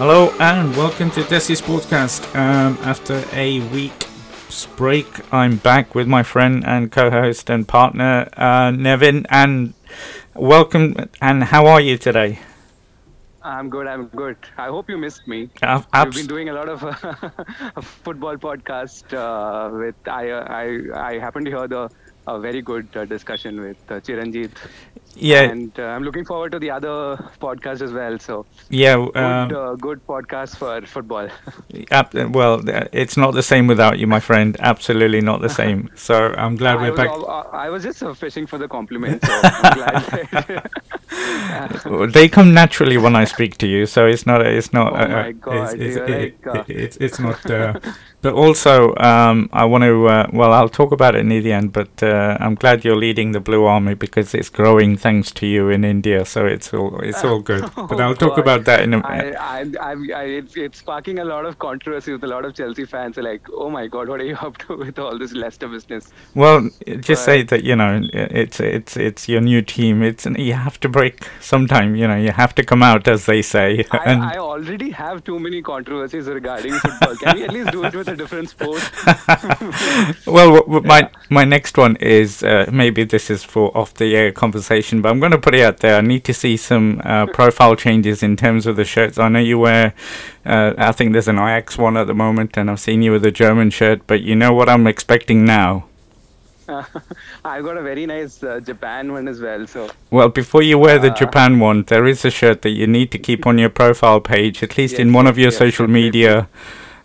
Hello and welcome to Desi Sportscast. Um, after a week's break, I'm back with my friend and co-host and partner uh, Nevin. And welcome. And how are you today? I'm good. I'm good. I hope you missed me. Uh, We've been doing a lot of uh, football podcast uh, with. I, uh, I I happen to hear the a very good uh, discussion with uh, Chiranjit. Yeah. And uh, I'm looking forward to the other podcast as well. So yeah, good, um, uh, good podcast for football. ab- well, uh, it's not the same without you, my friend. Absolutely not the same. So I'm glad I we're back. all- uh, I was just uh, fishing for the compliment. So. They come naturally when I speak to you, so it's not. It's not. Oh uh, my uh, God, it's, it's, it- uh, it's it's not. But also, um, I want to. Uh, well, I'll talk about it near the end. But uh, I'm glad you're leading the Blue Army because it's growing thanks to you in India. So it's all it's all good. But Oh I'll talk about that in a. I, I, I, I, it's, it's sparking a lot of controversy with a lot of Chelsea fans. Are like, oh my God, what are you up to with all this Leicester business? Well, just say that you know it's it's it's your new team. It's you have to break sometime. You know you have to come out, as they say. and I, I already have too many controversies regarding football. Can we at least do it with a different sport? well, w- w- my my next one is uh, maybe this is for off the air conversation, but I'm going to put it out there. I need to see some uh, profile changes in terms of the shirts. I know you wear, uh, I think there's an IX one at the moment, and I've seen you with a German shirt. But you know what I'm expecting now. I've got a very nice uh, Japan one as well. So Well, before you wear the Uh, Japan one, there is a shirt that you need to keep on your profile page, at least in one of your yes, social definitely. media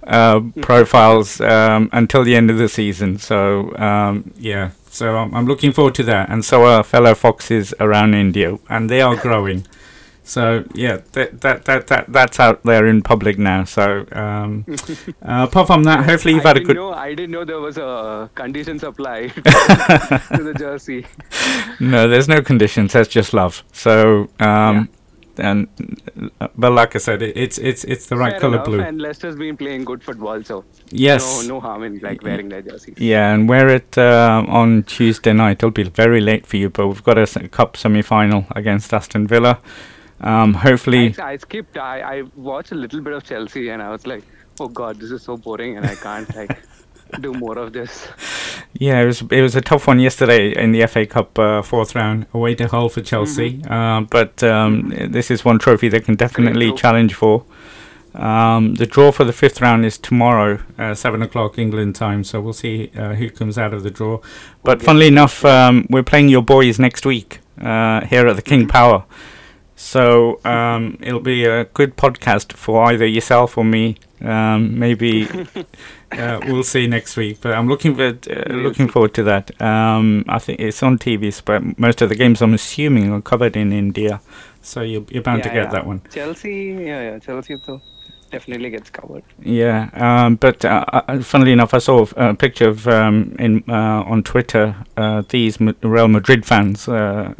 uh, profiles um, until the end of the season. So, um, yeah, so I'm, I'm looking forward to that. And so are fellow foxes around India, and they are growing. So yeah, that that that, that that's out there in public now. So um, uh, apart from that, hopefully you've I had a good. Know, I didn't know there was a conditions applied to the jersey. No, there's no conditions. That's just love. So um, and but like I said, it, it's it's it's the right Fair color enough, blue. And Leicester's been playing good football, so Yes. no no harm in like wearing their jerseys. Yeah, and wear it uh, on Tuesday night. It'll be very late for you, but we've got a cup semi-final against Aston Villa. Um, hopefully, I, I skipped. I, I watched a little bit of Chelsea, and I was like, "Oh God, this is so boring, and I can't like do more of this." yeah, it was it was a tough one yesterday in the FA Cup uh, fourth round away to Hull for Chelsea. Uh, but um, this is one trophy they can definitely challenge for. Um, the draw for the fifth round is tomorrow, uh, seven o'clock England time. So we'll see uh, who comes out of the draw. But Okay. funnily enough, um, we're playing your boys next week uh, here at the King Power. So um, it'll be a good podcast for either yourself or me. Um, maybe uh, we'll see next week. But I'm looking for, uh, looking forward to that. Um, I think it's on TV, but most of the games I'm assuming are covered in India. So you're, you're bound to get yeah. that one. Chelsea, yeah, yeah, Chelsea so definitely gets covered. Yeah, um, but uh, uh, funnily enough, I saw a picture of um, in uh, on Twitter uh, these M- Real Madrid fans, uh,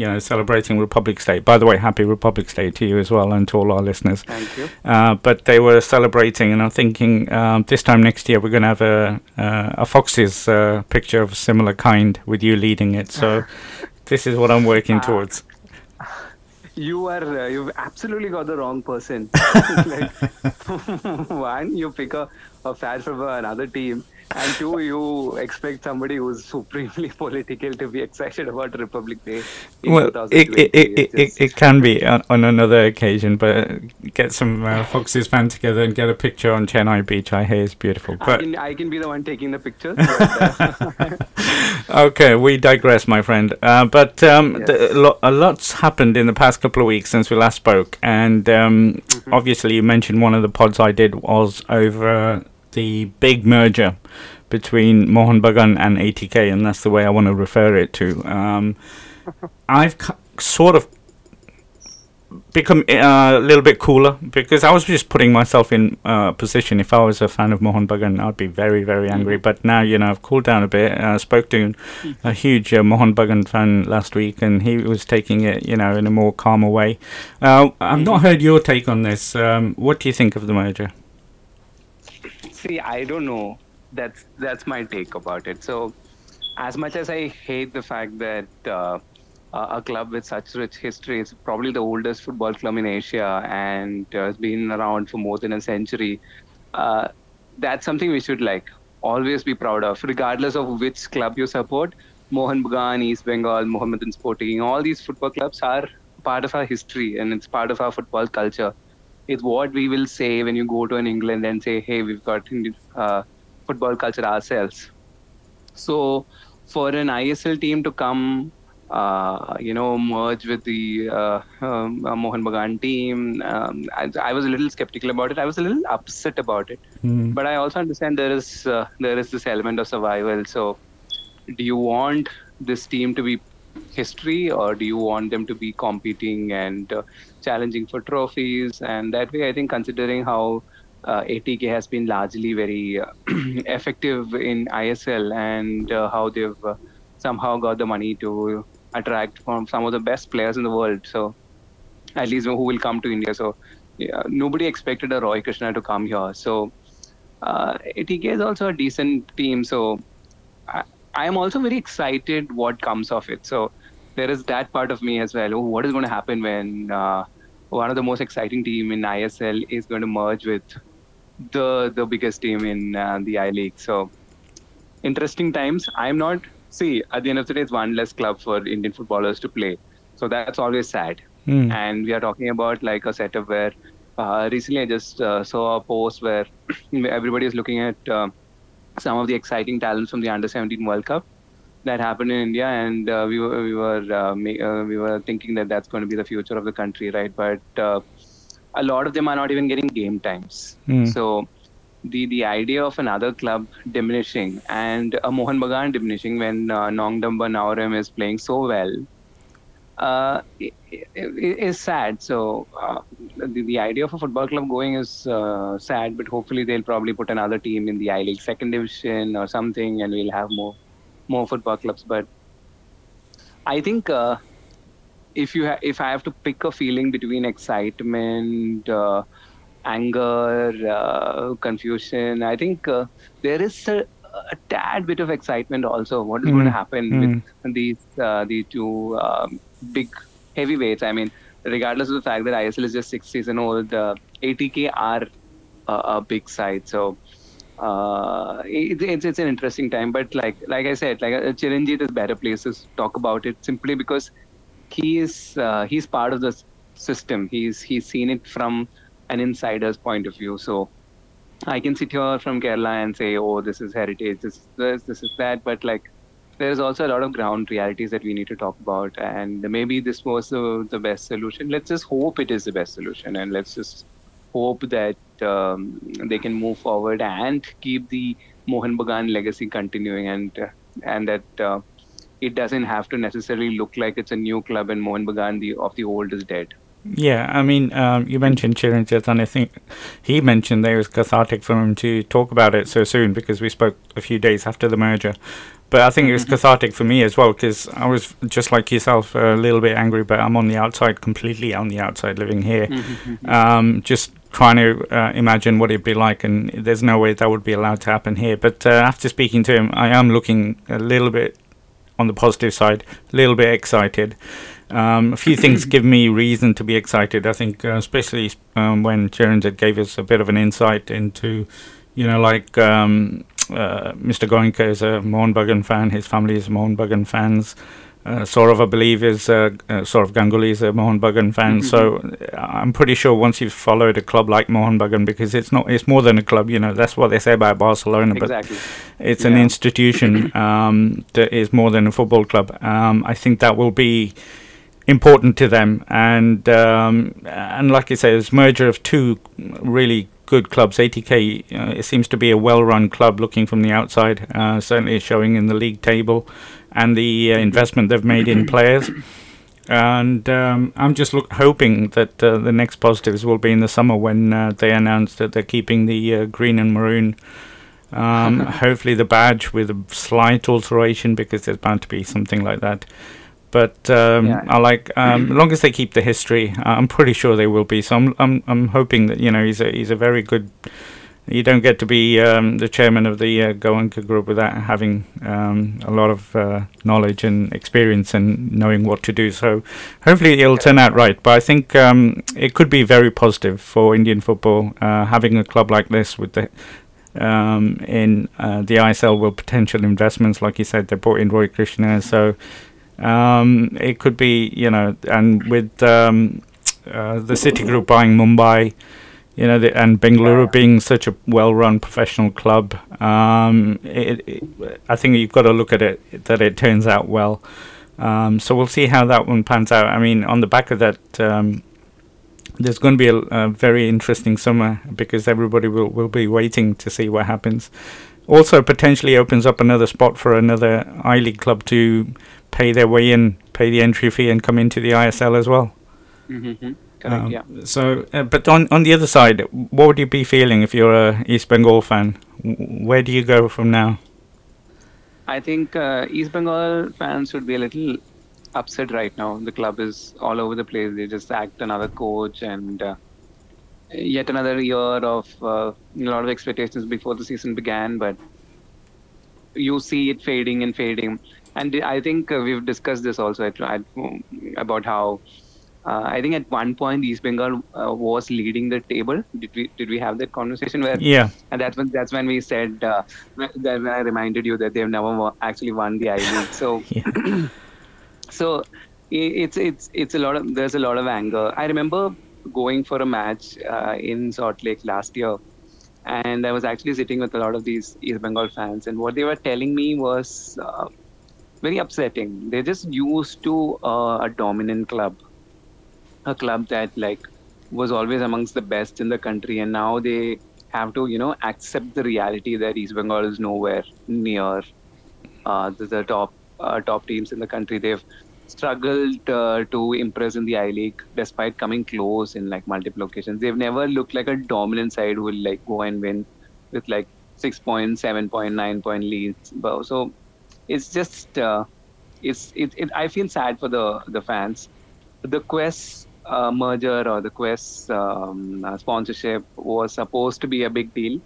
you know, celebrating Republic Day. By the way, happy Republic Day to you as well, and to all our listeners. Thank you. Uh, but they were celebrating, and I'm thinking um, this time next year we're going to have a a Foxes uh, picture of a similar kind with you leading it. So this is what I'm working Ah. towards. You are uh, you've absolutely got the wrong person. like, one, you pick a, a fan from another team, and two, you expect somebody who's supremely political to be excited about Republic Day. in Well, it, it, it, it, it, can be on, on another occasion, but get some uh, Foxes fan together and get a picture on Chennai Beach. I hear it's beautiful. I can, I can be the one taking the pictures. But, uh, okay, we digress, my friend. Uh, but um, Yes. the, a, a lot's happened in the past couple of weeks since we last spoke, and um, Mm-hmm. obviously you mentioned one of the pods I did was over the big merger between Mohun Bagan and ATK, and that's the way I want to refer it to. Um, I've c- sort of become uh, a little bit cooler because I was just putting myself in uh, position. If I was a fan of Mohun Bagan, I'd be very, very angry. But now, you know, I've cooled down a bit. I spoke to a huge uh, Mohun Bagan fan last week, and he was taking it, you know, in a more calmer way. Uh, I've not heard your take on this. Um, what do you think of the merger? See, I don't know. That's that's my take about it. So, as much as I hate the fact that uh, a club with such rich history. is probably the oldest football club in Asia and uh, has been around for more than a century. Uh, that's something we should like always be proud of, regardless of which club you support. Mohun Bagan, East Bengal, Mohammedan Sporting, all these football clubs are part of our history and it's part of our football culture. It's what we will say when you go to an England and say, hey, we've got uh, football culture ourselves. So for an ISL team to come uh, you know, merge with the uh, um, uh, Mohun Bagan team. Um, I, I, was a little skeptical about it. I was a little upset about it, mm. but I also understand there is uh, there is this element of survival. So, do you want this team to be history, or do you want them to be competing and uh, challenging for trophies? And that way, I think considering how uh, ATK has been largely very effective in ISL and how they've somehow got the money to attract from some of the best players in the world. So at least who will come to India. So yeah, nobody expected a Roy Krishna to come here. So uh, ATK is also a decent team. So I am also very excited what comes of it. So there is that part of me as well. Oh, what is going to happen when uh, one of the most exciting team in ISL is going to merge with the the biggest team in uh, the I League? So interesting times. I'm not see, at the end of the day, it's one less club for Indian footballers to play. So that's always sad. Mm. And we are talking about like a setup where uh, recently I just uh, saw a post where everybody is looking at uh, some of the exciting talents from the Under 17 World Cup that happened in India, and uh, we were we were uh, uh, we were thinking that that's going to be the future of the country, right? But a lot of them are not even getting game times. Mm. So the the idea of another club diminishing and a Mohun Bagan diminishing when uh, Nongdamba Naorem is playing so well uh, is sad. So uh, the, the idea of a football club going is uh, sad, but hopefully they'll probably put another team in the I League second division or something, and we'll have more more football clubs. But I think uh, if you ha- if I have to pick a feeling between excitement uh, anger, uh, confusion. I think uh, there is a, a, tad bit of excitement also. What is mm. going to happen mm. with these uh, the two um, big heavyweights? I mean, regardless of the fact that ISL is just six season old, uh, ATK are a big side. So. Uh, it, it's it's an interesting time, but like like I said, like uh, Chiranjit is better places to talk about it simply because he is uh, he's part of the system. He's he's seen it from an insider's point of view. So I can sit here from Kerala and say, oh, this is heritage, this is this, this is that. But like, there's also a lot of ground realities that we need to talk about. And maybe this was the, the best solution. Let's just hope it is the best solution. And let's just hope that um, they can move forward and keep the Mohun Bagan legacy continuing and, uh, and that uh, it doesn't have to necessarily look like it's a new club and Mohun Bagan the, of the old is dead. Yeah, I mean, um, you mentioned Chiranjit, and I think he mentioned that it was cathartic for him to talk about it so soon because we spoke a few days after the merger. But I think it was mm-hmm. cathartic for me as well because I was just like yourself, a little bit angry, but I'm on the outside, completely on the outside, living here, mm-hmm. um, just trying to uh, imagine what it'd be like, and there's no way that would be allowed to happen here. But uh, after speaking to him, I am looking a little bit on the positive side, a little bit excited. Um, a few things give me reason to be excited. I think, uh, especially um, when Chiranjit gave us a bit of an insight into, you know, like um, uh, Mr. Goenka is a Mohun Bagan fan, his family is Mohun Bagan fans. Uh, Sourav, I believe, is uh, uh, Sourav Ganguly is a Mohun Bagan fan. Mm-hmm. So uh, I'm pretty sure once you've followed a club like Mohun Bagan, because it's not, it's more than a club. You know, that's what they say about Barcelona, exactly. but it's yeah. an institution um, that is more than a football club. Um, I think that will be important to them. And um, and like I say, it's merger of two really good clubs. ATK uh, it seems to be a well-run club, looking from the outside. Uh, certainly showing in the league table, and the uh, investment they've made in players. And um, I'm just look, hoping that uh, the next positives will be in the summer when uh, they announce that they're keeping the uh, green and maroon. Um, hopefully, the badge with a slight alteration because there's bound to be something like that. But um, yeah. I like um, long as they keep the history. I'm pretty sure they will be. So I'm I'm I'm hoping that you know he's a he's a very good you don't get to be um, the chairman of the uh, Goenka group without having um, a lot of uh, knowledge and experience and knowing what to do. So hopefully it'll turn out right. But I think um, it could be very positive for Indian football uh, having a club like this with the um, in uh, the ISL with potential investments. Like you said, they brought in Roy Krishna, so um, it could be you know, and with um, uh, the City Group buying Mumbai you know, the, and Bengaluru yeah. being such a well-run professional club, um, it, it, I think you've got to look at it that it turns out well. Um, so we'll see how that one pans out. I mean, on the back of that, um, there's going to be a, a, very interesting summer because everybody will, will be waiting to see what happens. Also, potentially opens up another spot for another I League club to pay their way in, pay the entry fee, and come into the ISL as well. Mm-hmm. Correct. Um, yeah. So, uh, but on on the other side, what would you be feeling if you're a East Bengal fan? Where do you go from now? I think uh, East Bengal fans would be a little upset right now. The club is all over the place. They just sacked another coach and uh, yet another year of uh, a lot of expectations before the season began. But you see it fading and fading. And I think uh, we've discussed this also about how uh, I think at one point East Bengal uh, was leading the table. Did we did we have that conversation where? Yeah. And that's when that's when we said uh, that when I reminded you that they've never actually won the I League. So, so it's it's it's a lot of there's a lot of anger. I remember going for a match uh, in Salt Lake last year, and I was actually sitting with a lot of these East Bengal fans, and what they were telling me was uh, very upsetting. They're just used to uh, a dominant club a club that like was always amongst the best in the country, and now they have to you know accept the reality that East Bengal is nowhere near uh, the, the, top uh, top teams in the country. They've struggled uh, to impress in the I League despite coming close in like multiple occasions. They've never looked like a dominant side who will like go and win with like six point, seven point, nine point leads. So it's just uh, it's it, it. I feel sad for the the fans. The Quess uh, merger or the Quess um, uh, sponsorship was supposed to be a big deal.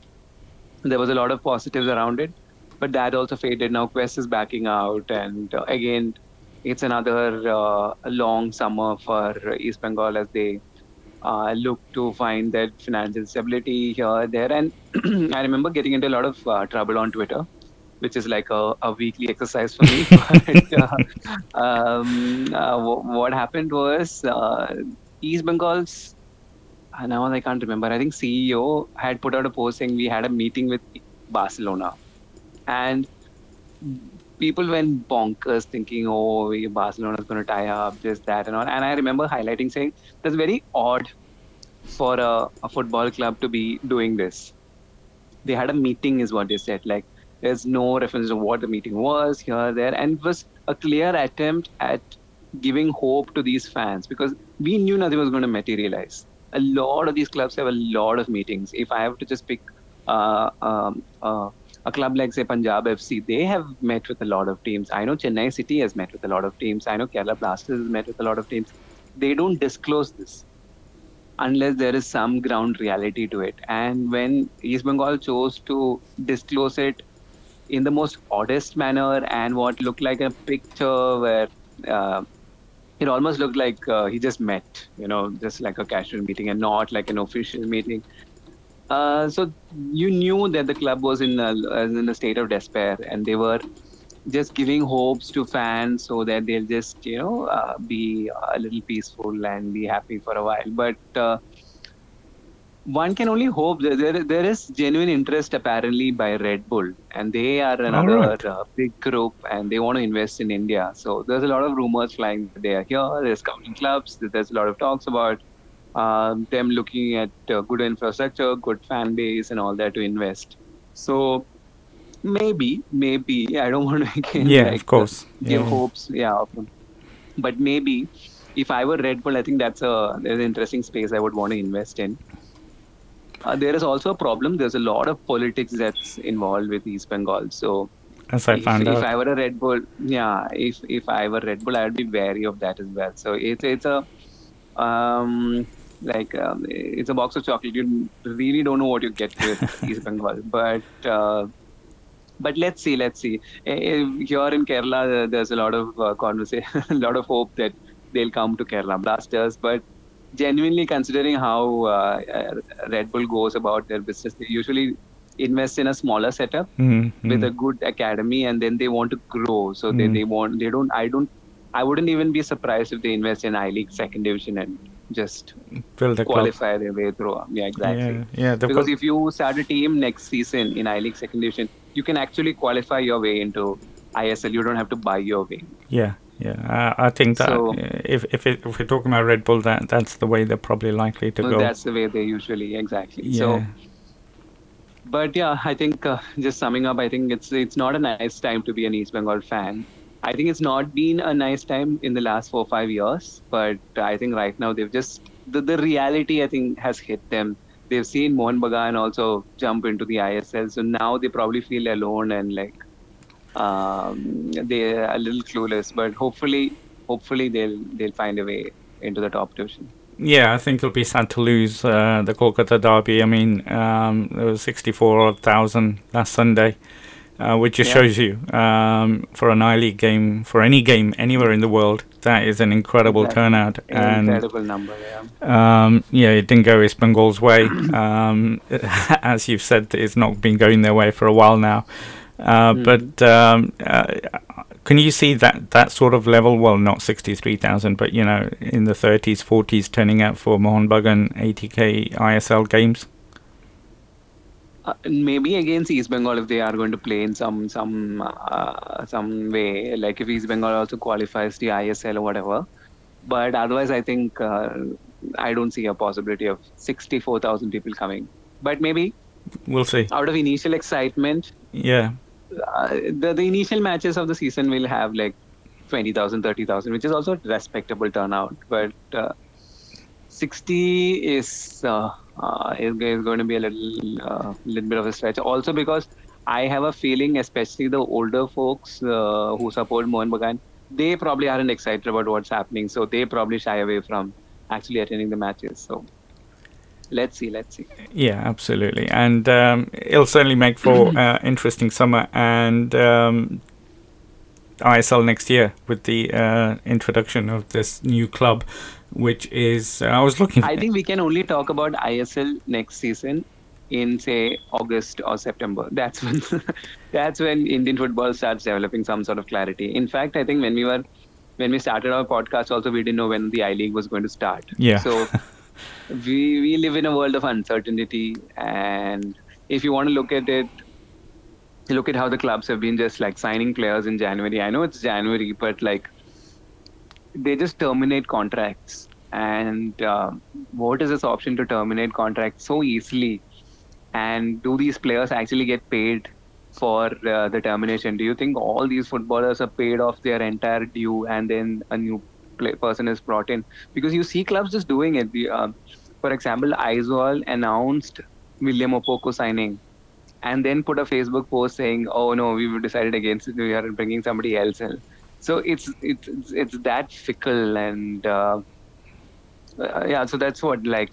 There was a lot of positives around it, but that also faded. Now Quess is backing out, and uh, again, it's another uh, long summer for East Bengal as they uh, look to find that financial stability here, there. And I remember getting into a lot of uh, trouble on Twitter which is like a, a weekly exercise for me. but, uh, um, uh, w- what happened was uh, East Bengal's, uh, now I can't remember, I think CEO had put out a post saying we had a meeting with Barcelona. And people went bonkers thinking, oh, Barcelona's going to tie up this, that, and all. And I remember highlighting saying that's very odd for a, a football club to be doing this. They had a meeting, is what they said. Like, there's no reference to what the meeting was here, there, and it was a clear attempt at giving hope to these fans because we knew nothing was going to materialize. A lot of these clubs have a lot of meetings. If I have to just pick uh, um, uh, a club like say Punjab FC, they have met with a lot of teams. I know Chennai City has met with a lot of teams. I know Kerala Blasters has met with a lot of teams. They don't disclose this unless there is some ground reality to it. And when East Bengal chose to disclose it in the most oddest manner and what looked like a picture where uh, it almost looked like uh, he just met, you know, just like a casual meeting and not like an official meeting. Uh, so you knew that the club was in a, in a state of despair and they were just giving hopes to fans so that they'll just, you know, uh, be a little peaceful and be happy for a while. But uh, one can only hope that there there is genuine interest apparently by Red Bull, and they are another right. uh, big group, and they want to invest in India. So there's a lot of rumors flying. that They are here. There's scouting clubs. There's a lot of talks about um, them looking at uh, good infrastructure, good fan base, and all that to invest. So maybe, maybe Yeah, I don't want to again, yeah, like, of course, give yeah. hopes, yeah, but maybe if I were Red Bull, I think that's a there's an interesting space I would want to invest in. Uh, there is also a problem. There's a lot of politics that's involved with East Bengal. So, as I if, found if out, I were a Red Bull, yeah, if if I were Red Bull, I would be wary of that as well. So it's it's a um, like um, it's a box of chocolate. You really don't know what you get with East Bengal, but. Uh, but let's see, let's see. Here in Kerala, there's a lot of uh, conversation, a lot of hope that they'll come to Kerala Blasters. But genuinely considering how uh, Red Bull goes about their business, they usually invest in a smaller setup mm-hmm. with a good academy, and then they want to grow. So mm-hmm. they, they want they don't I don't I wouldn't even be surprised if they invest in I League second division and just qualify club. their way through. Yeah, exactly. Yeah, yeah because if you start a team next season in I League second division, you can actually qualify your way into ISL. You don't have to buy your way. Yeah, yeah. I, I think that so, if if, it, if we're talking about Red Bull, that that's the way they're probably likely to go. That's the way they usually exactly. Yeah. So, but yeah, I think uh, just summing up, I think it's it's not a nice time to be an East Bengal fan. I think it's not been a nice time in the last four or five years, but I think right now they've just the, the reality I think has hit them they've seen Mohun Bagan also jump into the ISL, so now they probably feel alone and like um, they're a little clueless. But hopefully, hopefully they'll they'll find a way into the top division. Yeah, I think it'll be sad to lose uh, the Kolkata derby. I mean, um, there was sixty-four thousand last Sunday uh, which just yeah. shows you um, for an I League game, for any game anywhere in the world, that is an incredible exactly. turnout. An and, incredible number, yeah. Um, yeah, it didn't go East Bengal's way. Um, as you've said, it's not been going their way for a while now. Uh, mm. But um, uh, can you see that that sort of level? Well, not sixty-three thousand, but you know, in the thirties, forties, turning out for Mohun Bagan ATK ISL games uh, maybe against East Bengal if they are going to play in some some uh, some way, like if East Bengal also qualifies the ISL or whatever. But otherwise, I think uh, I don't see a possibility of 64,000 people coming. But maybe we'll see. Out of initial excitement, yeah, uh, the the initial matches of the season will have like 20,000, 30,000, which is also a respectable turnout. But uh, 60 is uh, uh, is, is going to be a little uh, little bit of a stretch. Also because I have a feeling, especially the older folks uh, who support Mohun Bagan, they probably aren't excited about what's happening, so they probably shy away from actually attending the matches. So let's see, let's see. Yeah, absolutely, and um, it'll certainly make for uh, interesting summer and. Um, ISL next year with the uh, introduction of this new club which is uh, I was looking. I think we can only talk about ISL next season in say August or September. That's when that's when Indian football starts developing some sort of clarity. In fact, I think when we were when we started our podcast, also we didn't know when the I League was going to start. Yeah. So we we live in a world of uncertainty, and if you want to look at it. Look at how the clubs have been just like signing players in January. I know it's January, but like they just terminate contracts. And uh, what is this option to terminate contracts so easily? And do these players actually get paid for uh, the termination? Do you think all these footballers are paid off their entire due and then a new play- person is brought in? Because you see clubs just doing it. The, uh, for example, Aizawl announced William Opoku signing and then put a Facebook post saying, "Oh no, we've decided against it. We are bringing somebody else in." so it's it's it's, it's that fickle and uh, uh, yeah so that's what like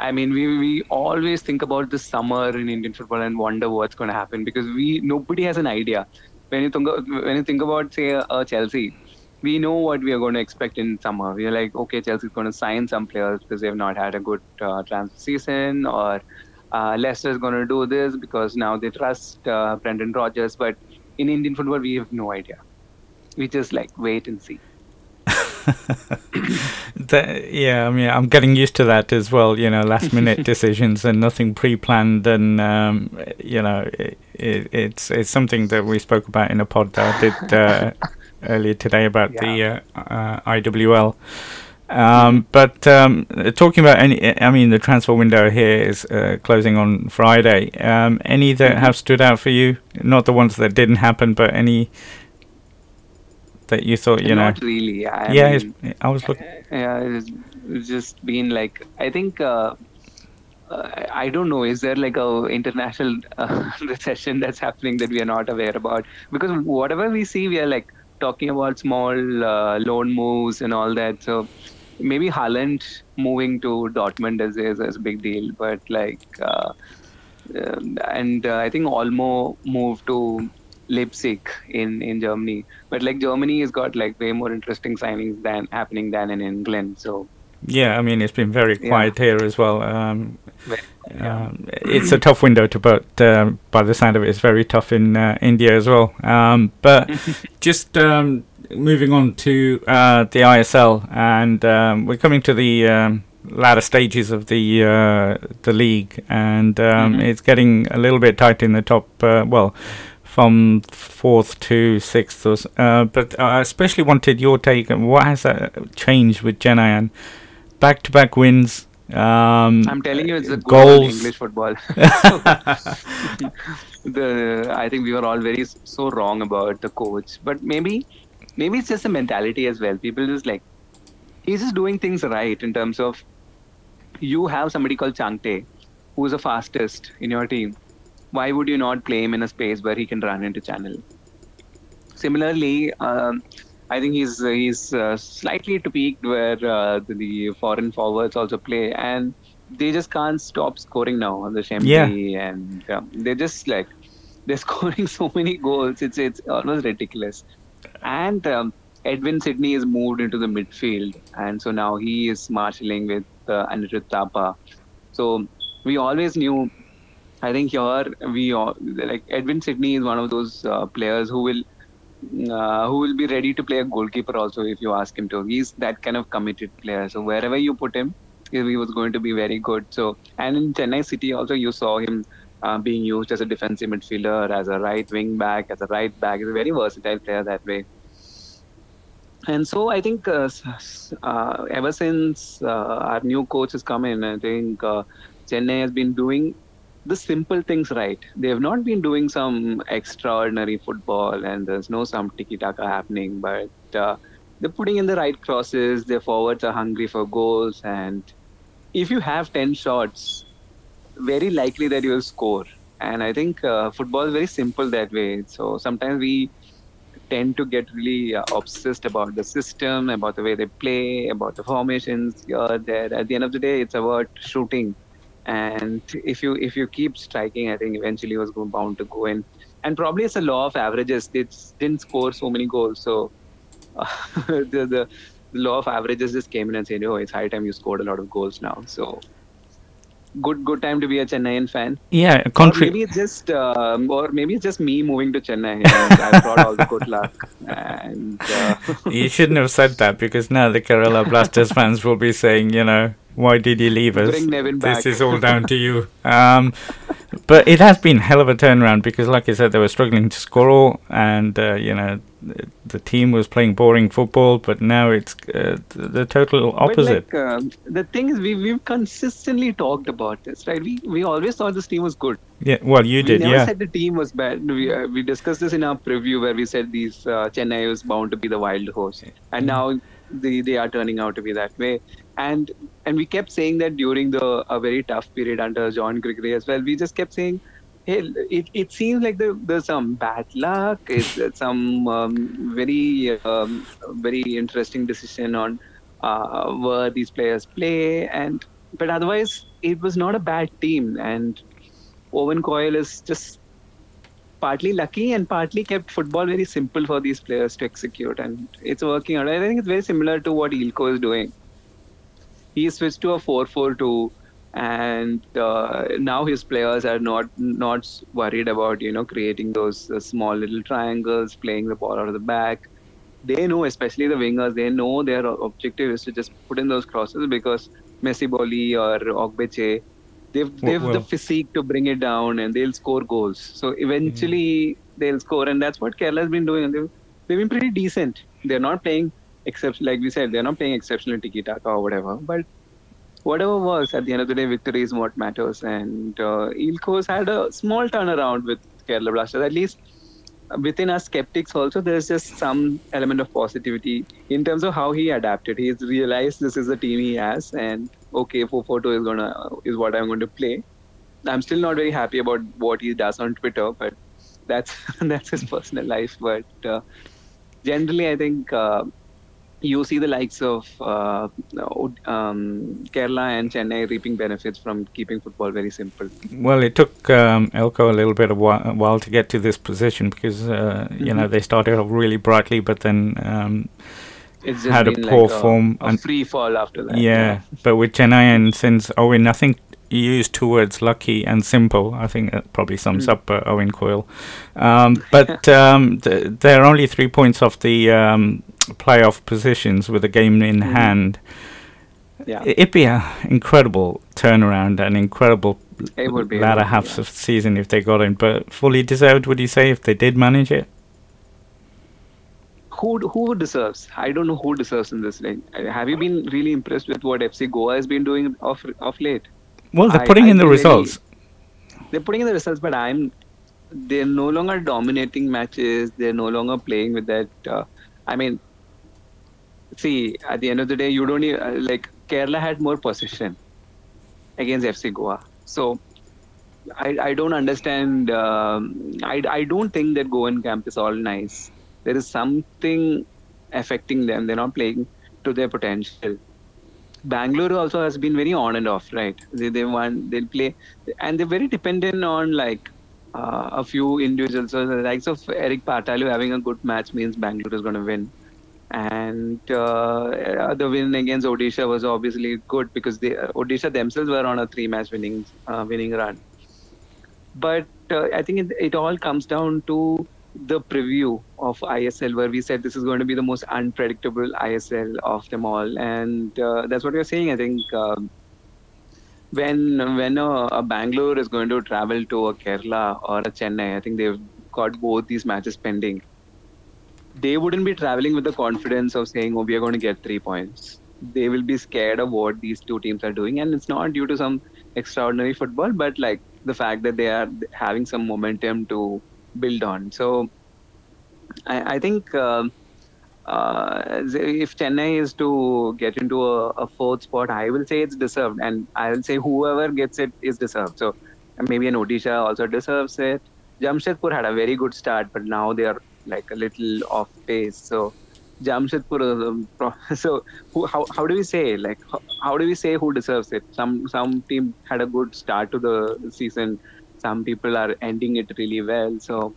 I mean, we, we always think about the summer in Indian football and wonder what's going to happen because we nobody has an idea. When you think when you think about say uh, Chelsea, we know what we are going to expect in summer. We are like, okay, Chelsea's going to sign some players because they've not had a good uh, transfer season, or uh, Leicester's going to do this because now they trust uh, Brendan Rodgers. But in Indian football, we have no idea we just like wait and see. the, yeah, I mean, I'm getting used to that as well. You know, last minute decisions and nothing pre-planned, and um, you know, it, it, it's it's something that we spoke about in a pod that I did uh, earlier today about yeah. the uh, uh, IWL. Um, but um, talking about any, I mean, the transfer window here is uh, closing on Friday. Um, any that mm-hmm. have stood out for you? Not the ones that didn't happen, but any that you thought you Not know? really. I yeah, mean, I was looking. Yeah, it's just been like I think. Uh, uh, I don't know. Is there like a international uh, recession that's happening that we are not aware about? Because whatever we see, we are like talking about small uh, loan moves and all that. So maybe Haaland moving to Dortmund is, is, is a big deal, but like, uh, um, and uh, I think Olmo moved to Leipzig in, in Germany. But like Germany has got like way more interesting signings than happening than in England. So yeah, I mean it's been very quiet Yeah. here as well. Um, yeah. um, it's a tough window to put. Um, by the sound of it, it's very tough in uh, India as well. Um, but just um, moving on to uh, the ISL, and um, we're coming to the um, latter stages of the uh, the league, and um, Mhm. it's getting a little bit tight in the top. Uh, well. From fourth to sixth, or s- uh, but I especially wanted your take on what has that changed with Chennai back-to-back wins. Um, I'm telling you, it's a good goals. old English football. the I think we were all very so wrong about the coach, but maybe maybe it's just a mentality as well. People just like he's just doing things right in terms of you have somebody called Chhangte, who's the fastest in your team. Why would you not play him in a space where he can run into channel? Similarly, um, I think he's he's uh, slightly tweaked where uh, the, foreign forwards also play, and they just can't stop scoring now on the Shempi, and um, they're just like they're scoring so many goals. It's it's almost ridiculous. And um, Edwin Sydney is moved into the midfield, and so now he is marshalling with uh, Anirudh Thapa. So we always knew. I think here we all, like Edwin Sydney is one of those uh, players who will uh, who will be ready to play a goalkeeper also if you ask him to. He's that kind of committed player. So wherever you put him, he was going to be very good. So and in Chennai City also you saw him uh, being used as a defensive midfielder, as a right wing back, as a right back. He's a very versatile player that way. And so I think uh, uh, ever since uh, our new coach has come in, I think Chennai has been doing the simple things right. They have not been doing some extraordinary football, and there's no some tiki taka happening. But uh, they're putting in the right crosses. Their forwards are hungry for goals, and if you have ten shots, very likely that you'll score. And I think uh, football is very simple that way. So sometimes we tend to get really uh, obsessed about the system, about the way they play, about the formations here, there. At the end of the day, it's about shooting. And if you if you keep striking, I think eventually it was bound to go in. And probably it's a law of averages. They didn't score so many goals, so uh, the, the the law of averages just came in and said, "Oh, it's high time you scored a lot of goals now." So good good time to be a Chennaian fan. yeah, Or contrary. maybe it's just, um, or maybe it's just me moving to Chennai. I brought all the good luck, and uh, You shouldn't have said that because now the Kerala Blasters fans will be saying, you know, why did you leave us? This back." is all down to you. Um, but it has been hell of a turnaround because, like I said, they were struggling to score, and uh, you know, the, team was playing boring football. But now it's uh, the, total opposite. Like, um the thing is, we we've consistently talked about this, right? We we always thought this team was good. yeah, well, you did. we never yeah. said the team was bad. We uh, we discussed this in our preview where we said these uh, Chennai was bound to be the wild horse, and now they they are turning out to be that way. And and we kept saying that during the a very tough period under John Gregory as well. We just kept saying. Hey, it, it seems like there, there's some bad luck. It's some um, very um, very interesting decision on uh, where these players play, and but otherwise it was not a bad team. And Owen Coyle is just partly lucky and partly kept football very simple for these players to execute, and it's working out. I think it's very similar to what Eelco is doing. He switched to a 4-4-2, and uh, now his players are not not worried about you know creating those uh, small little triangles, playing the ball out of the back. They know, especially the wingers, they know their objective is to just put in those crosses because Messi Bouli or Ogbeche, they've they've the physique to bring it down and they'll score goals. So eventually they'll score, and that's what Kerala's been doing. They've, they've been pretty decent. They're not playing except like we said, they're not playing exceptional tiki taka or whatever. But whatever works at the end of the day, victory is what matters. And uh, Eelco's had a small turnaround with Kerala Blasters. At least within us skeptics also, there's just some element of positivity in terms of how he adapted. He's realized this is the team he has, and okay, 4-4-2 is gonna is what I'm going to play. I'm still not very happy about what he does on Twitter, but that's that's his personal life. But uh, generally, I think uh, you see the likes of uh, um, Kerala and Chennai reaping benefits from keeping football very simple. Well, it took um, Eelco a little bit of a while to get to this position because uh, mm-hmm. you know mm-hmm. they started off really brightly, but then um, had a poor like form a, a and free fall after that. Yeah, yeah. but with Chennai and since Owen, I think you used two words, lucky and simple. I think that probably sums mm. up uh, Owen Coyle. Um, but um, th- they're only three points off the um, playoff positions with a game in mm. hand. Yeah. It'd be an incredible turnaround, an incredible it would be latter half yeah. of season if they got in. But fully deserved, would you say, if they did manage it? Who who deserves? I don't know who deserves in this league. Have you been really impressed with what FC Goa has been doing of of late? Well, they're putting I, in I the results. they're putting in the results, but I'm. They're no longer dominating matches. They're no longer playing with that. Uh, I mean, see, at the end of the day, you don't even, uh, like Kerala had more possession against FC Goa. So I, I don't understand. Um, I, I don't think that Goan camp is all nice. There is something affecting them. They're not playing to their potential. Bangalore also has been very on and off, right? They they want they'll play, and they're very dependent on like uh, a few individuals. So the likes of Eric Paartalu having a good match means Bangalore is going to win, and uh, the win against Odisha was obviously good because they Odisha themselves were on a three-match winning uh, winning run. But uh, I think it, it all comes down to the preview of ISL where we said this is going to be the most unpredictable ISL of them all, and uh, that's what you're saying. I think um, when when a, a, Bangalore is going to travel to a Kerala or a Chennai, I think they've got both these matches pending. They wouldn't be traveling with the confidence of saying, "Oh, we are going to get three points." They will be scared of what these two teams are doing, and it's not due to some extraordinary football, but like the fact that they are having some momentum to build on. So I, I think uh, uh, if Chennai is to get into a, a, fourth spot, I will say it's deserved, and I will say whoever gets it is deserved. So maybe an Odisha also deserves it. Jamshedpur had a very good start, but now they are like a little off pace. So Jamshedpur. Um, so who, how how do we say like how, how do we say who deserves it? Some some team had a good start to the season some people are ending it really well. So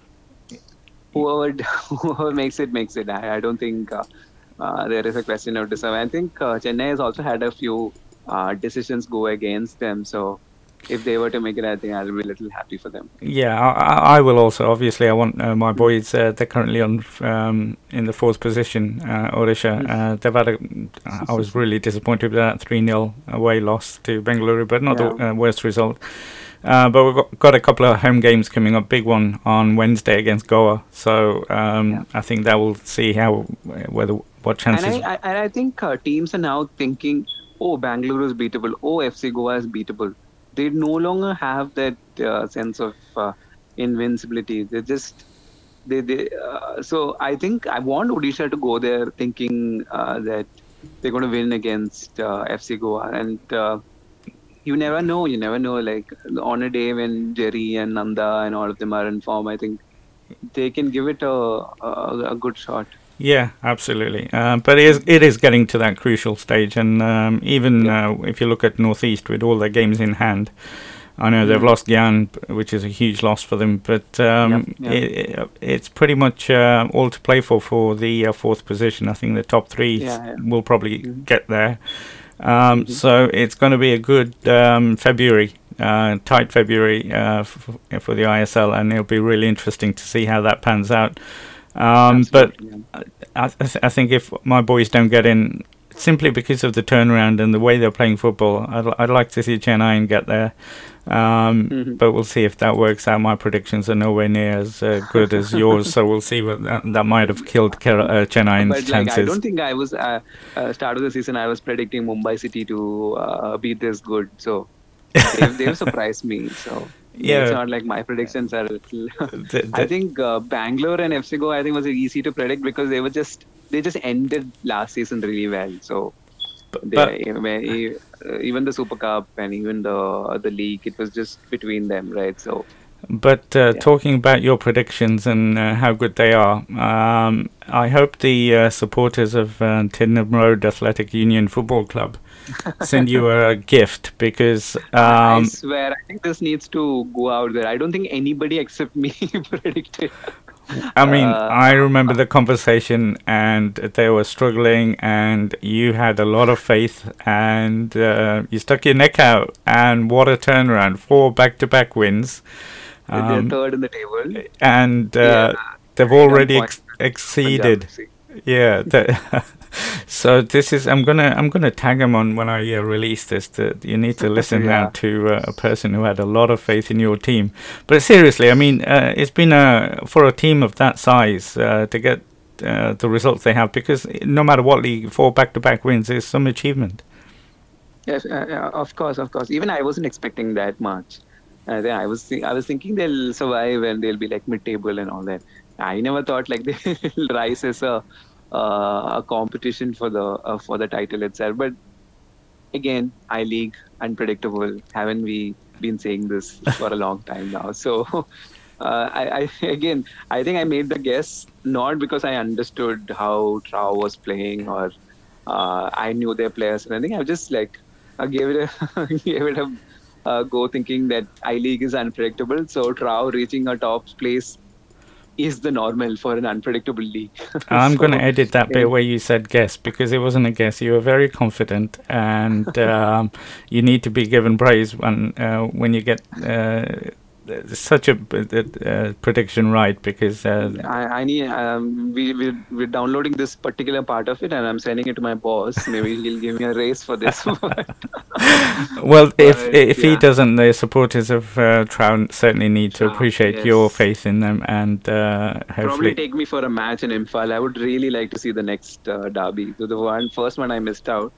whoever whoever makes it makes it. I, I don't think uh, uh, there is a question of deserve. I think uh, Chennai has also had a few uh, decisions go against them. So if they were to make it, I think I'll be a little happy for them. Yeah, I, I will also. Obviously, I want uh, my boys. Uh, they're currently on um, in the fourth position. Uh, Odisha. Mm. Uh, they've had a. I was really disappointed with that three 0 away loss to Bengaluru, but not yeah. the uh, worst result. Uh, but we've got, got, a couple of home games coming up. Big one on Wednesday against Goa. So um, yeah. I think that will see how whether what chances. And I, I, and I think uh, teams are now thinking, oh, Bangalore is beatable. Oh, FC Goa is beatable. They no longer have that uh, sense of uh, invincibility. They just they they. Uh, so I think I want Odisha to go there thinking uh, that they're going to win against FC Goa and you never know. You never know. Like on a day when Jerry and Nanda and all of them are in form, I think they can give it a a, a good shot. Yeah, absolutely. Uh, but it is it is getting to that crucial stage, and um, even yeah. uh, if you look at Northeast with all their games in hand, I know mm. they've lost Gyan, which is a huge loss for them, but um, yep, yep. It, it's pretty much uh, all to play for for the uh, fourth position. I think the top three yeah, yeah. will probably mm. get there. Um, mm-hmm. So it's going to be a good um, February, uh, tight February uh, f- for the ISL, and it'll be really interesting to see how that pans out. Um, but I, th- I, think if my boys don't get in, simply because of the turnaround and the way they're playing football, I'd, I'd like to see Chennai get there. Um, mm-hmm. But we'll see if that works out. My predictions are nowhere near as uh, good as yours, so we'll see what that, that might have killed Ker- uh, Chennai's but, chances. Like, I don't think I was uh, uh, start of the season. I was predicting Mumbai City to uh, be this good, so they've, they've surprised me. So yeah, it's not like my predictions are. Little the, I think uh, Bangalore and FC Goa I think was easy to predict because they were just they just ended last season really well. So but, they, even the Super Cup and even the the league, it was just between them, right? So But uh, yeah. talking about your predictions and uh, how good they are, um, I hope the uh, supporters of uh, Road Athletic Union Football Club send you a gift because um, I swear I think this needs to go out there. I don't think anybody except me predicted. I mean, uh, I remember the conversation, and they were struggling, and you had a lot of faith, and uh, you stuck your neck out, and what a turnaround! Four back-to-back wins. Um, third in the table, and uh, yeah. they've already ex- exceeded. Yeah. so this is I'm gonna I'm gonna tag him on when I uh, release this. That you need to listen yeah. now to uh, a person who had a lot of faith in your team. But seriously, I mean, uh, it's been a for a team of that size uh, to get uh, the results they have because no matter what league, four back-to-back wins is some achievement. Yes, uh, of course, of course. Even I wasn't expecting that much. I was th- I was thinking they'll survive and they'll be like mid-table and all that. I never thought like they'll rise as a uh, a competition for the uh, for the title itself. But again, I League unpredictable. Haven't we been saying this for a long time now? So. Uh, I, I, again, I think I made the guess not because I understood how Trau was playing or uh, I knew their players and I think I just like I gave it a gave it a uh, go thinking that I League is unpredictable. So Trau reaching a top place is the normal for an unpredictable league. I'm so, going to edit that bit where you said guess because it wasn't a guess. You were very confident, and um, you need to be given praise when uh, when you get. Uh, such a uh, prediction right because uh, I, I, need um, we we we're downloading this particular part of it and I'm sending it to my boss. Maybe he'll give me a raise for this. well, but, if if yeah. he doesn't, the supporters of uh, Trau certainly need to appreciate yes. your faith in them and uh, hopefully probably take me for a match in Imphal. I would really like to see the next uh, derby. So the one first one I missed out.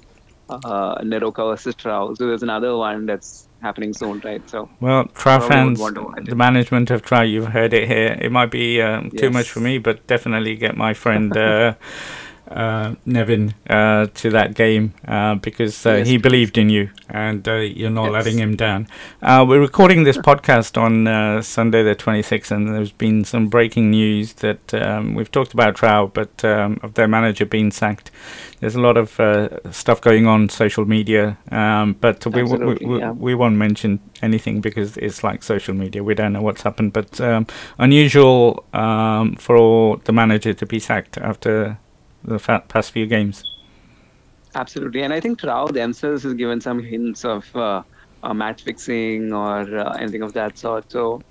Uh, NEROCA versus Trau. So there's another one that's happening soon, right? So well, Trau fans, the management of Trau, you've heard it here. It might be um, yes. too much for me, but definitely get my friend. Uh, uh, Nevin uh, to that game uh, because uh, yes. he believed in you and uh, you're not yes. letting him down. Uh, we're recording this podcast on Sunday the 26th, and there's been some breaking news that um, we've talked about Trau, but um, of their manager being sacked. There's a lot of stuff going on social media, um, but we, we, we, yeah. we, won't mention anything because it's like social media. We don't know what's happened, but um, unusual um, for the manager to be sacked after the fa- past few games. Absolutely, and I think Trau themselves has given some hints of uh, uh, match fixing or uh, anything of that sort. So,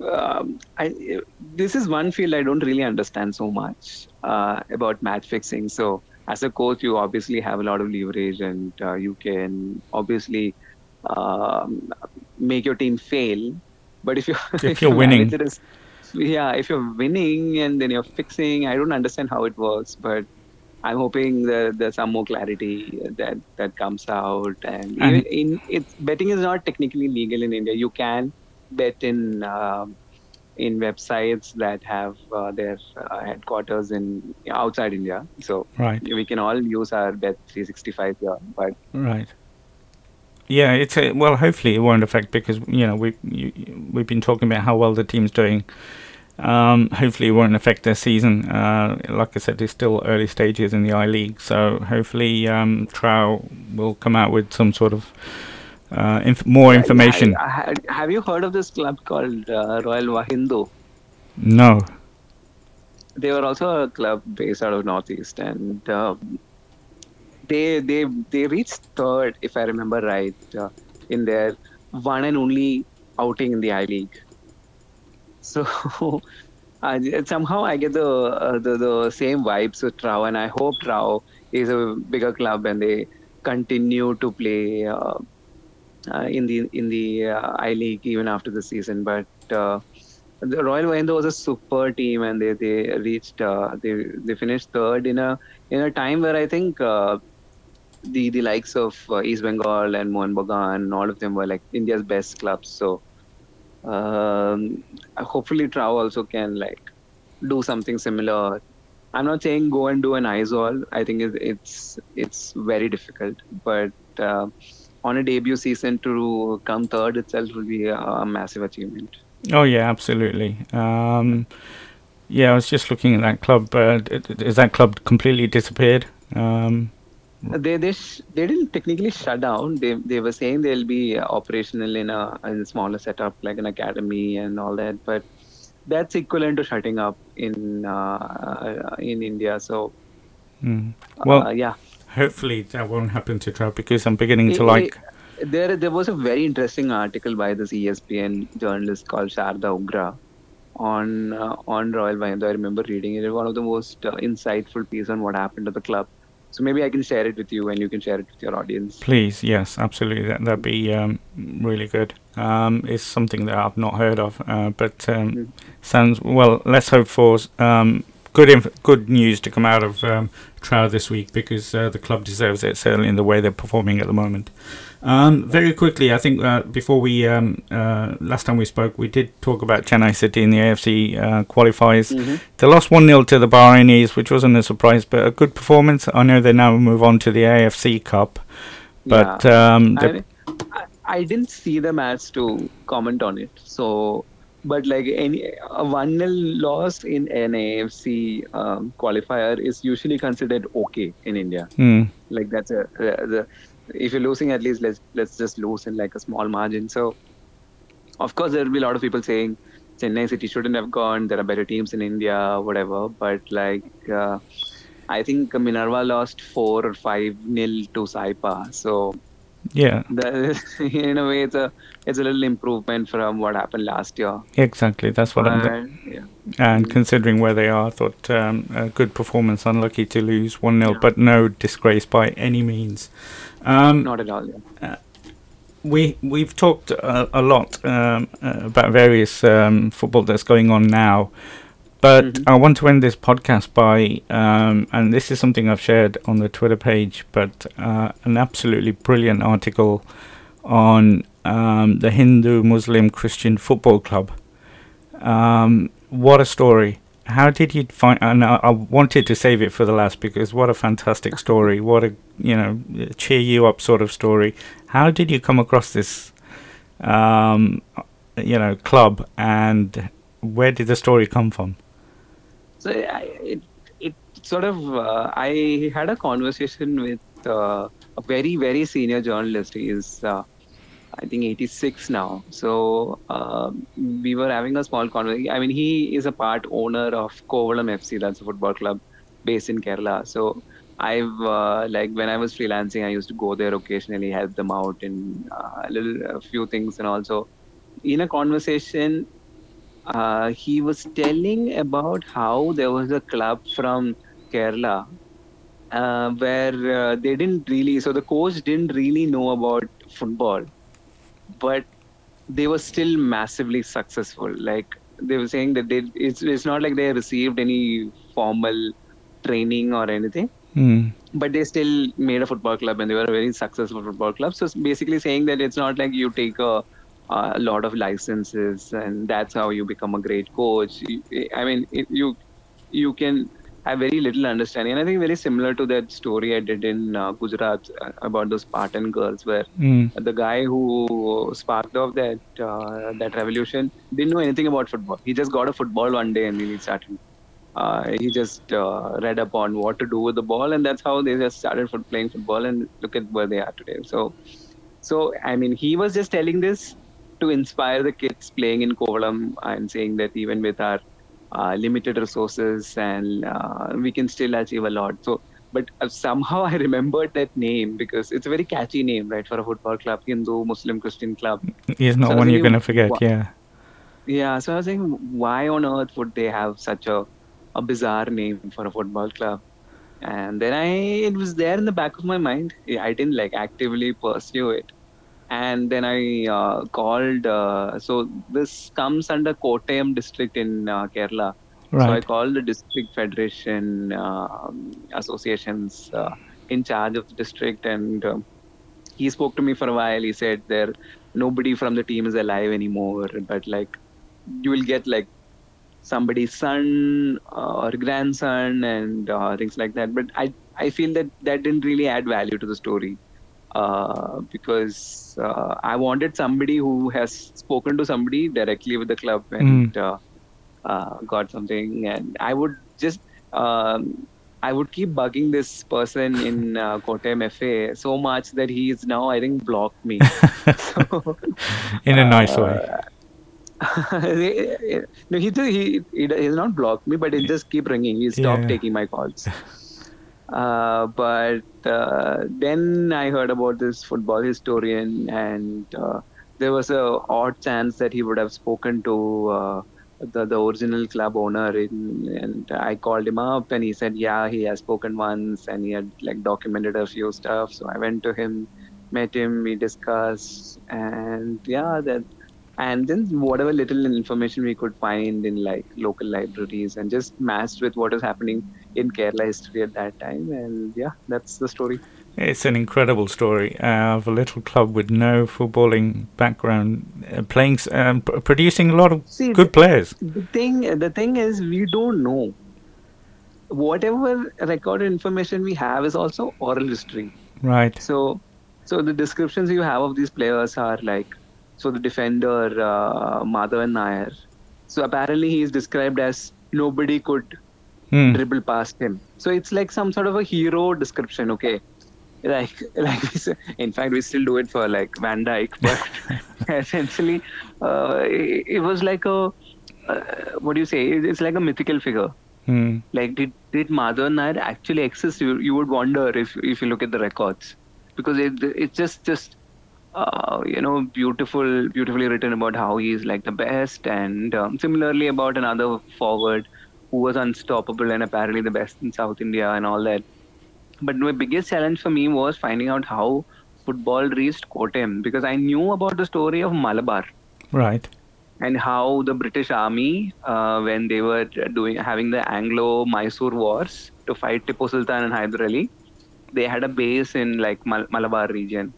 um, I this is one field I don't really understand so much uh, about match fixing. So, as a coach, you obviously have a lot of leverage, and uh, you can obviously um, make your team fail. But if you if, if you're winning, is, yeah, if you're winning and then you're fixing, I don't understand how it works, but I'm hoping that there's some more clarity that that comes out. And, and in, it's betting is not technically legal in India. You can bet in uh, in websites that have uh, their uh, headquarters in outside India. So right. we can all use our bet 365 here, but right. Yeah, it's a, well. Hopefully, it won't affect because you know we you, we've been talking about how well the team's doing. Um, hopefully, it won't affect their season. Uh, like I said, it's still early stages in the I League, so hopefully, um, Trau will come out with some sort of uh, inf- more information. have you heard of this club called uh, Royal Wahingdoh? No. They were also a club based out of Northeast, and um, they they they reached third, if I remember right, uh, in their one and only outing in the I League. So uh, somehow I get the, uh, the the same vibes with Trau, and I hope Trau is a bigger club and they continue to play uh, uh in the in the uh, I League even after the season. But the Royal Wahingdoh was a super team, and they they reached they they finished third in a in a time where I think the the likes of uh, East Bengal and Mohun Bagan, all of them were like India's best clubs. So um, hopefully Trau also can like do something similar. I'm not saying go and do an Aizawl. I think it's it's very difficult, but uh, on a debut season to come third itself will be a, a massive achievement. Oh yeah, absolutely. Um, yeah, I was just looking at that club. Uh, is that club completely disappeared? Um, they they sh- they didn't technically shut down. They they were saying they'll be operational in a in a smaller setup like an academy and all that, but that's equivalent to shutting up in uh, in India. So, mm. well, uh, yeah. Hopefully that won't happen to Trau because I'm beginning to it, like. It, there, there was a very interesting article by this ESPN journalist called Sharda Ugra on uh, on Royal Wahingdoh. I remember reading it. It was one of the most uh, insightful piece on what happened to the club. So maybe I can share it with you, and you can share it with your audience. Please, yes, absolutely. That that'd be um, really good. Um, it's something that I've not heard of, uh, but um, mm. sounds well. Let's hope for um, good inf- good news to come out of um, Trau this week because uh, the club deserves it. Certainly in the way they're performing at the moment. Um, very quickly, I think uh, before we um, uh, last time we spoke, we did talk about Chennai City in the AFC uh, qualifiers. Mm-hmm. They lost one 0 to the Bahrainis, which wasn't a surprise, but a good performance. I know they now move on to the AFC Cup, but yeah. um, I, I, didn't see them as to comment on it. So, but like any a one 0 loss in an AFC um, qualifier is usually considered okay in India. Mm. Like that's a the if you're losing at least let's let's just lose in like a small margin so of course there will be a lot of people saying chennai city shouldn't have gone there are better teams in india whatever but like uh, i think minerva lost 4 or 5 nil to saipa so yeah in a way it's a it's a little improvement from what happened last year exactly that's what i'm yeah. and considering where they are i thought um, a good performance unlucky to lose 1-0 yeah. but no disgrace by any means um, Not at all. Yeah. Uh, we we've talked uh, a lot um, uh, about various um, football that's going on now, but mm-hmm. I want to end this podcast by um, and this is something I've shared on the Twitter page, but uh, an absolutely brilliant article on um, the Hindu Muslim Christian Football Club. Um, what a story! how did you find? And I, I, wanted to save it for the last because what a fantastic story! What a you know cheer you up sort of story. How did you come across this, um, you know, club, and where did the story come from? So it it sort of uh, I had a conversation with uh, a very very senior journalist. He is uh, I think 86 now. So uh, we were having a small conversation. I mean, he is a part owner of Kovalam FC, that's a football club based in Kerala. So I've uh, like when I was freelancing, I used to go there occasionally, help them out in uh, a little a few things, and also in a conversation, uh, he was telling about how there was a club from Kerala uh, where uh, they didn't really, so the coach didn't really know about football but they were still massively successful. Like they were saying that they it's it's not like they received any formal training or anything. Mm. But they still made a football club and they were a very successful football club. So basically saying that it's not like you take a, a lot of licenses and that's how you become a great coach. I mean, it, you you can have very little understanding. And I think very similar to that story I did in uh, Gujarat uh, about those Spartan girls, where mm. the guy who sparked off that uh, that revolution didn't know anything about football. He just got a football one day and he started. Uh, he just uh, read up on what to do with the ball, and that's how they just started for playing football. And look at where they are today. So, so I mean, he was just telling this to inspire the kids playing in Kovalam and saying that even with our uh, limited resources and uh, we can still achieve a lot. So, but uh, somehow I remembered that name because it's a very catchy name, right, for a football club, Hindu Muslim Christian club. It's not so one you're gonna forget, yeah. Yeah, so I was saying, why on earth would they have such a a bizarre name for a football club? And then I, it was there in the back of my mind. I didn't like actively pursue it and then I uh, called. Uh, so this comes under Kottayam district in uh, Kerala. Right. So I called the district federation um, associations uh, in charge of the district, and um, he spoke to me for a while. He said there nobody from the team is alive anymore, but like you will get like somebody's son uh, or grandson and uh, things like that. But I I feel that that didn't really add value to the story uh, because uh, I wanted somebody who has spoken to somebody directly with the club and Mm. uh, uh, got something. And I would just, um, I would keep bugging this person in uh, Kottayam FA so much that he is now, I think, blocked me. so, In a nice way. no, he, he he he not blocked me, but he just keep ringing. He stopped Yeah. taking my calls. Uh, but uh, then I heard about this football historian, and uh, there was a odd chance that he would have spoken to uh, the the original club owner. In, and I called him up, and he said, "Yeah, he has spoken once, and he had like documented a few stuff." So I went to him, met him, we discussed, and yeah, that and then whatever little information we could find in like local libraries and just matched with what is happening in Kerala history at that time and yeah that's the story. It's an incredible story. Uh, of a little club with no footballing background, uh, playing, um, p- producing a lot of See, good players. the thing the thing is we don't know. Whatever recorded information we have is also oral history. Right. so so the descriptions you have of these players are like so the defender uh, Madhavan Nair. So apparently he is described as nobody could Hmm. dribble past him. So it's like some sort of a hero description, okay? Like, like in fact, we still do it for like Van Dijk, but essentially, uh, it, it was like a uh, what do you say? It- It's like a mythical figure. Hmm. Like, did did Madhavan Nair actually exist? You, you would wonder if if you look at the records, because it it's just just uh, you know beautiful beautifully written about how he is like the best, and um, similarly about another forward who was unstoppable and apparently the best in South India and all that. But my biggest challenge for me was finding out how football reached Kottayam because I knew about the story of Malabar Right. and how the British Army, uh, when they were doing having the Anglo-Mysore wars to fight Tipu Sultan and Hyder Ali, they had a base in like Mal- Malabar region,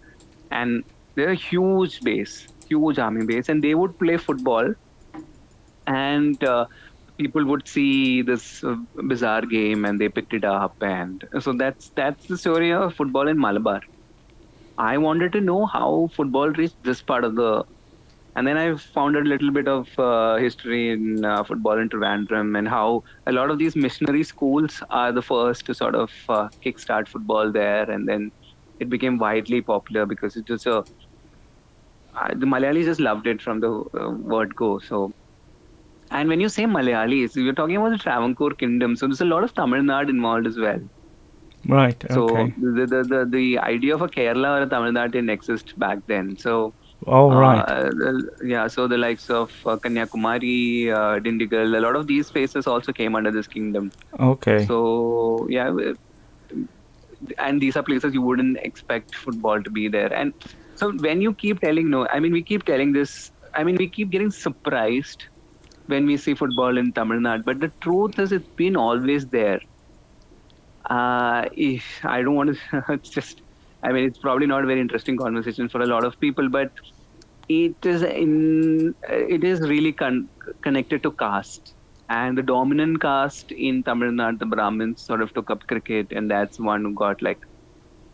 and they're a huge base, huge army base, and they would play football, and uh, people would see this uh, bizarre game and they picked it up, and so that's that's the story of football in Malabar. I wanted to know how football reached this part of the and then I found a little bit of uh, history in uh, football in Trivandrum and how a lot of these missionary schools are the first to sort of uh, kickstart football there, and then it became widely popular because it was a the Malayalis just loved it from the uh, word go. So, and when you say Malayalis, you're talking about the Travancore kingdom, so there's a lot of Tamil Nadu involved as well. Right. So Okay. the, the the the idea of a Kerala or a Tamil Nadu didn't exist back then. So. Oh, right. Uh, yeah, so the likes of uh, Kanyakumari, uh, Dindigul, a lot of these places also came under this kingdom. Okay. So yeah, and these are places you wouldn't expect football to be there. And so when you keep telling no, I mean we keep telling this. I mean we keep getting surprised when we see football in Tamil Nadu, but the truth is it's been always there. Uh, I don't want to, it's just. I mean, it's probably not a very interesting conversation for a lot of people, but it is in it is really con- connected to caste and the dominant caste in Tamil Nadu, the Brahmins, sort of took up cricket, and that's one who got like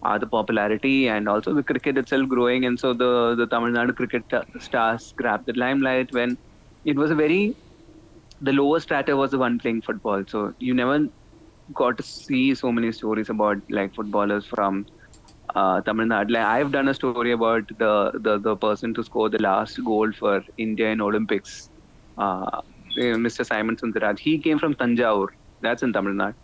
uh, the popularity and also the cricket itself growing, and so the the Tamil Nadu cricket ta- stars grabbed the limelight when it was a very the lower strata was the one playing football, so you never got to see so many stories about like footballers from uh, Tamil Nadu. Like, I've done a story about the, the the person to score the last goal for India in Olympics, uh, eh, Mr. Simon Sundaraj. He came from Tanjore. That's in Tamil Nadu.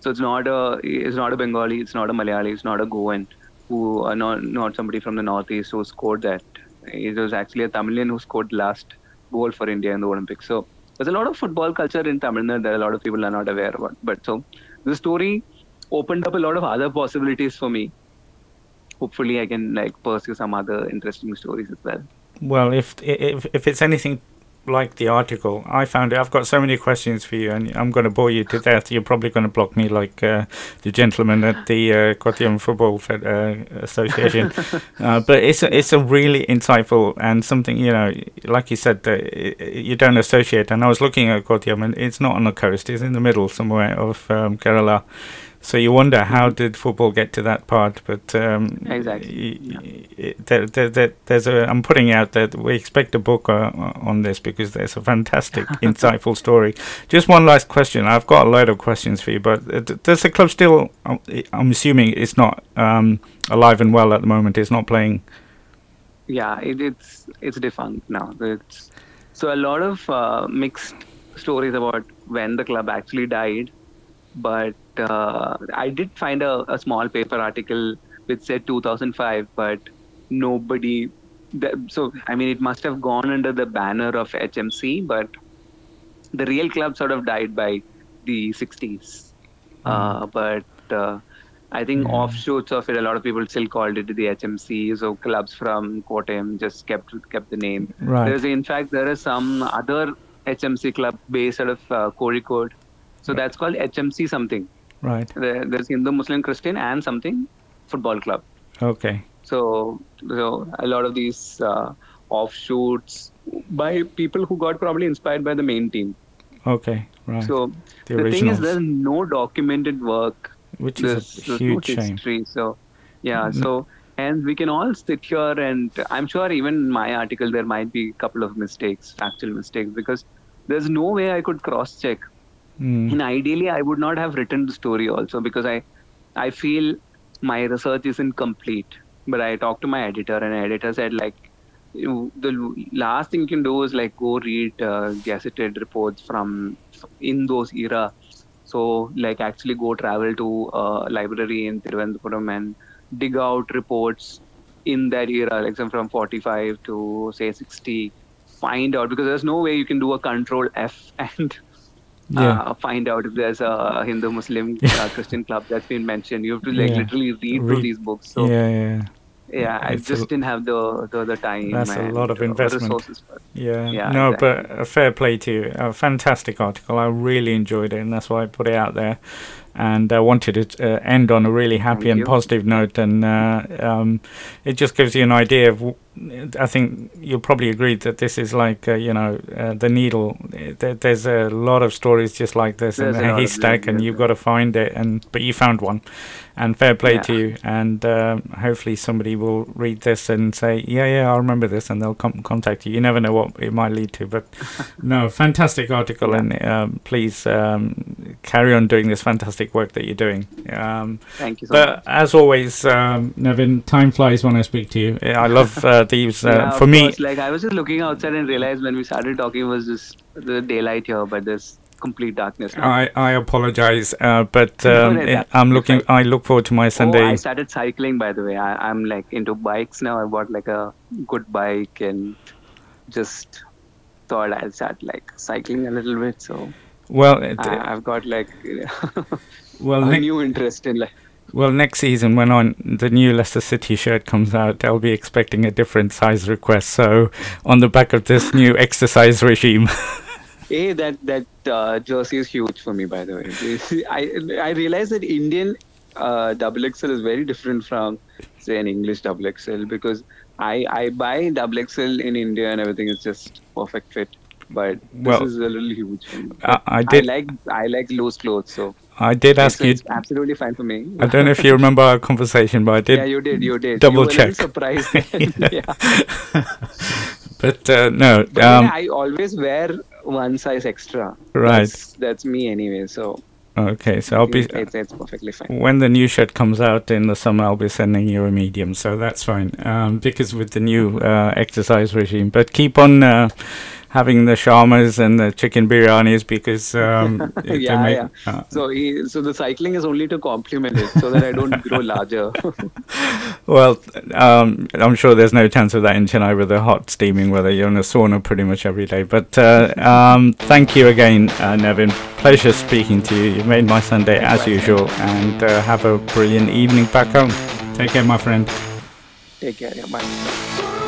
So it's not a it's not a Bengali, it's not a Malayali, it's not a Goan who are not not somebody from the northeast who scored that. It was actually a Tamilian who scored the last goal for India in the Olympics. So there's a lot of football culture in Tamil Nadu that a lot of people are not aware about. But so the story opened up a lot of other possibilities for me. Hopefully, I can like pursue some other interesting stories as well. Well, if if if it's anything like the article, I found it. I've got so many questions for you, and I'm going to bore you to death. You're probably going to block me like uh, the gentleman at the uh, Kottayam Football Fed, uh, Association. uh, but it's a, it's a really insightful and something you know, like you said, that you don't associate. And I was looking at and it's not on the coast; it's in the middle somewhere of um, Kerala. So you wonder how did football get to that part? But um, Exactly, y- y- there, there, there, there's a. I'm putting out that we expect a book uh, on this because there's a fantastic, insightful story. Just one last question. I've got a load of questions for you, but uh, d- does the club still? I'm I'm assuming it's not um, alive and well at the moment. It's not playing. Yeah, it, it's it's defunct now. It's so a lot of uh, mixed stories about when the club actually died, but uh, I did find a, a small paper article which said 2005, but nobody. The, so I mean, it must have gone under the banner of HMC, but the real club sort of died by the 60s. Uh, but uh, I think Yeah. offshoots of it, a lot of people still called it the HMC. So clubs from Kottayam just kept kept the name. Right. There's in fact there is some other HMC club based out of uh, Kozhikode. So that's called HMC something. Right. There, there's Hindu, Muslim, Christian, and something football club. Okay. So, so a lot of these uh, offshoots by people who got probably inspired by the main team. Okay. Right. So The the, thing is, there's no documented work. Which There's, is a no huge shame. So, yeah. Mm. So, and we can all sit here, and I'm sure even in my article there might be a couple of mistakes, factual mistakes, because there's no way I could cross-check. Mm. And ideally, I would not have written the story also because I, I feel my research isn't complete. But I talked to my editor, and editor said like, the last thing you can do is like go read uh, gazetted reports from in those era. So like actually go travel to a library in Thiruvananthapuram and dig out reports in that era, like from 45 to say 60. Find out because there's no way you can do a control F and Yeah. uh, find out if there's a Hindu Muslim uh, Christian club that's been mentioned. You have to like Yeah. literally read, Read- through these books. So yeah. Yeah. yeah, I It's a- just didn't have the the, the time. That's a lot of uh, investment. Resources for it. Yeah, Yeah, no, exactly. but a fair play to you. A fantastic article. I really enjoyed it, and that's why I put it out there. And I wanted it to uh, end on a really happy Thank and you. positive note, and uh, um, it just gives you an idea of. w- I think you'll probably agree that this is like uh, you know uh, the needle. There, there's a lot of stories just like this There's in a a lot of haystack, and you've got to find it. And but you found one, and fair play to you. And um, hopefully somebody will read this and say, yeah, yeah, I remember this, and they'll come contact you. You never know what it might lead to, but no, fantastic article, Yeah. and um, please um, carry on doing this fantastic work that you're doing. Um, Thank you so much. but as always, um, Nevin, time flies when I speak to you. I love uh, Uh, Yeah, for me, course, like I was just looking outside and realized when we started talking it was just the daylight here, but there's complete darkness now. I, I apologize, uh, but um, no, that- I'm looking. I look forward to my Oh, Sunday. I started cycling by the way. I, I'm like into bikes now. I bought like a good bike and just thought I'll start like cycling a little bit. So well, it, I, I've got like well, a ne- new interest in like Well, next season, when on the new Leicester City shirt comes out, they'll be expecting a different size request. So, on the back of this new exercise regime, A that that uh, jersey is huge for me, by the way. I I realize that Indian uh, double XL is very different from say an English double XL because I I buy double XL in India and everything is just perfect fit, but this Well, is a little huge for me. I, I did. like I like loose clothes, so I did ask it's, you. it's absolutely fine for me. I don't know if you remember our conversation, but I did. yeah, you did, you did. double you were a little check. Surprised. yeah. But uh, no, But um, yeah, I always wear one size extra. Right. That's, that's me anyway. So okay. So I'll be it's, it's perfectly fine. when the new shirt comes out in the summer. I'll be sending you a medium, so that's fine. Um, because with the new uh, exercise regime, but keep on. Uh, Having the shamas and the chicken biryanis because um, Yeah, make- yeah. uh, So he, so the cycling is only to complement it, so that I don't grow larger. Well, um, I'm sure there's no chance of that in Chennai with the hot steaming weather. You're in a sauna pretty much every day. But uh, um, thank you again, uh, Nevin. Pleasure speaking to you. You've made my Sunday as usual, and uh, have a brilliant evening back home. Take care, my friend. Take care. Yeah, bye.